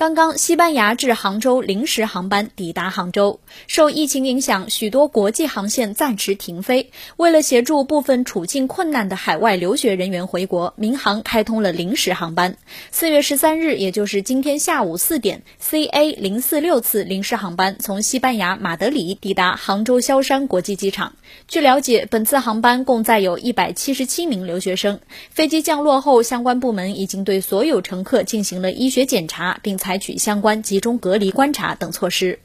刚刚，西班牙至杭州临时航班抵达杭州。受疫情影响，许多国际航线暂时停飞。为了协助部分处境困难的海外留学人员回国，民航开通了临时航班。四月十三日，也就是今天下午四点，CA 零四六次临时航班从西班牙马德里抵达杭州萧山国际机场。据了解，本次航班共载有一百七十七名留学生。飞机降落后，相关部门已经对所有乘客进行了医学检查，并采采取相关集中隔离观察等措施。